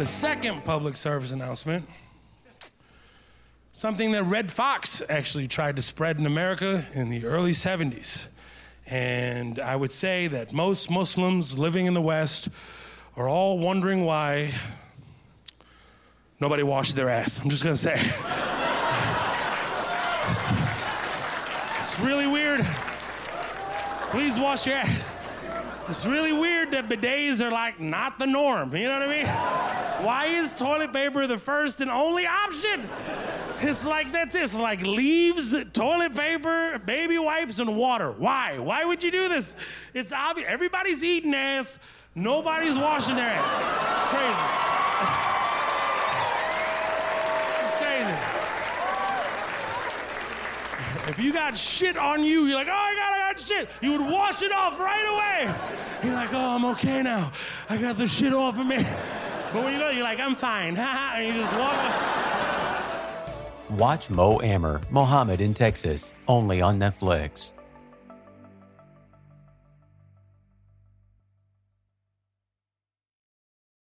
The second public service announcement something that Redd Foxx actually tried to spread in America in the early 70s. And I would say that most Muslims living in the West are all wondering why nobody washes their ass. I'm just gonna say. it's, it's really weird. Please wash your ass. It's really weird that bidets are like not the norm. You know what I mean? Why is toilet paper the first and only option? It's like that's it. It's like leaves, toilet paper, baby wipes, and water. Why? Why would you do this? It's obvious. Everybody's eating ass. Nobody's washing their ass. It's crazy. It's crazy. If you got shit on you, you're like, oh, I got, Shit. You would wash it off right away. You're like, oh, I'm okay now. I got the shit off of me. But when you go, you're like, I'm fine. and you just walk. Watch Mo Amer, Mohammed in Texas, only on Netflix.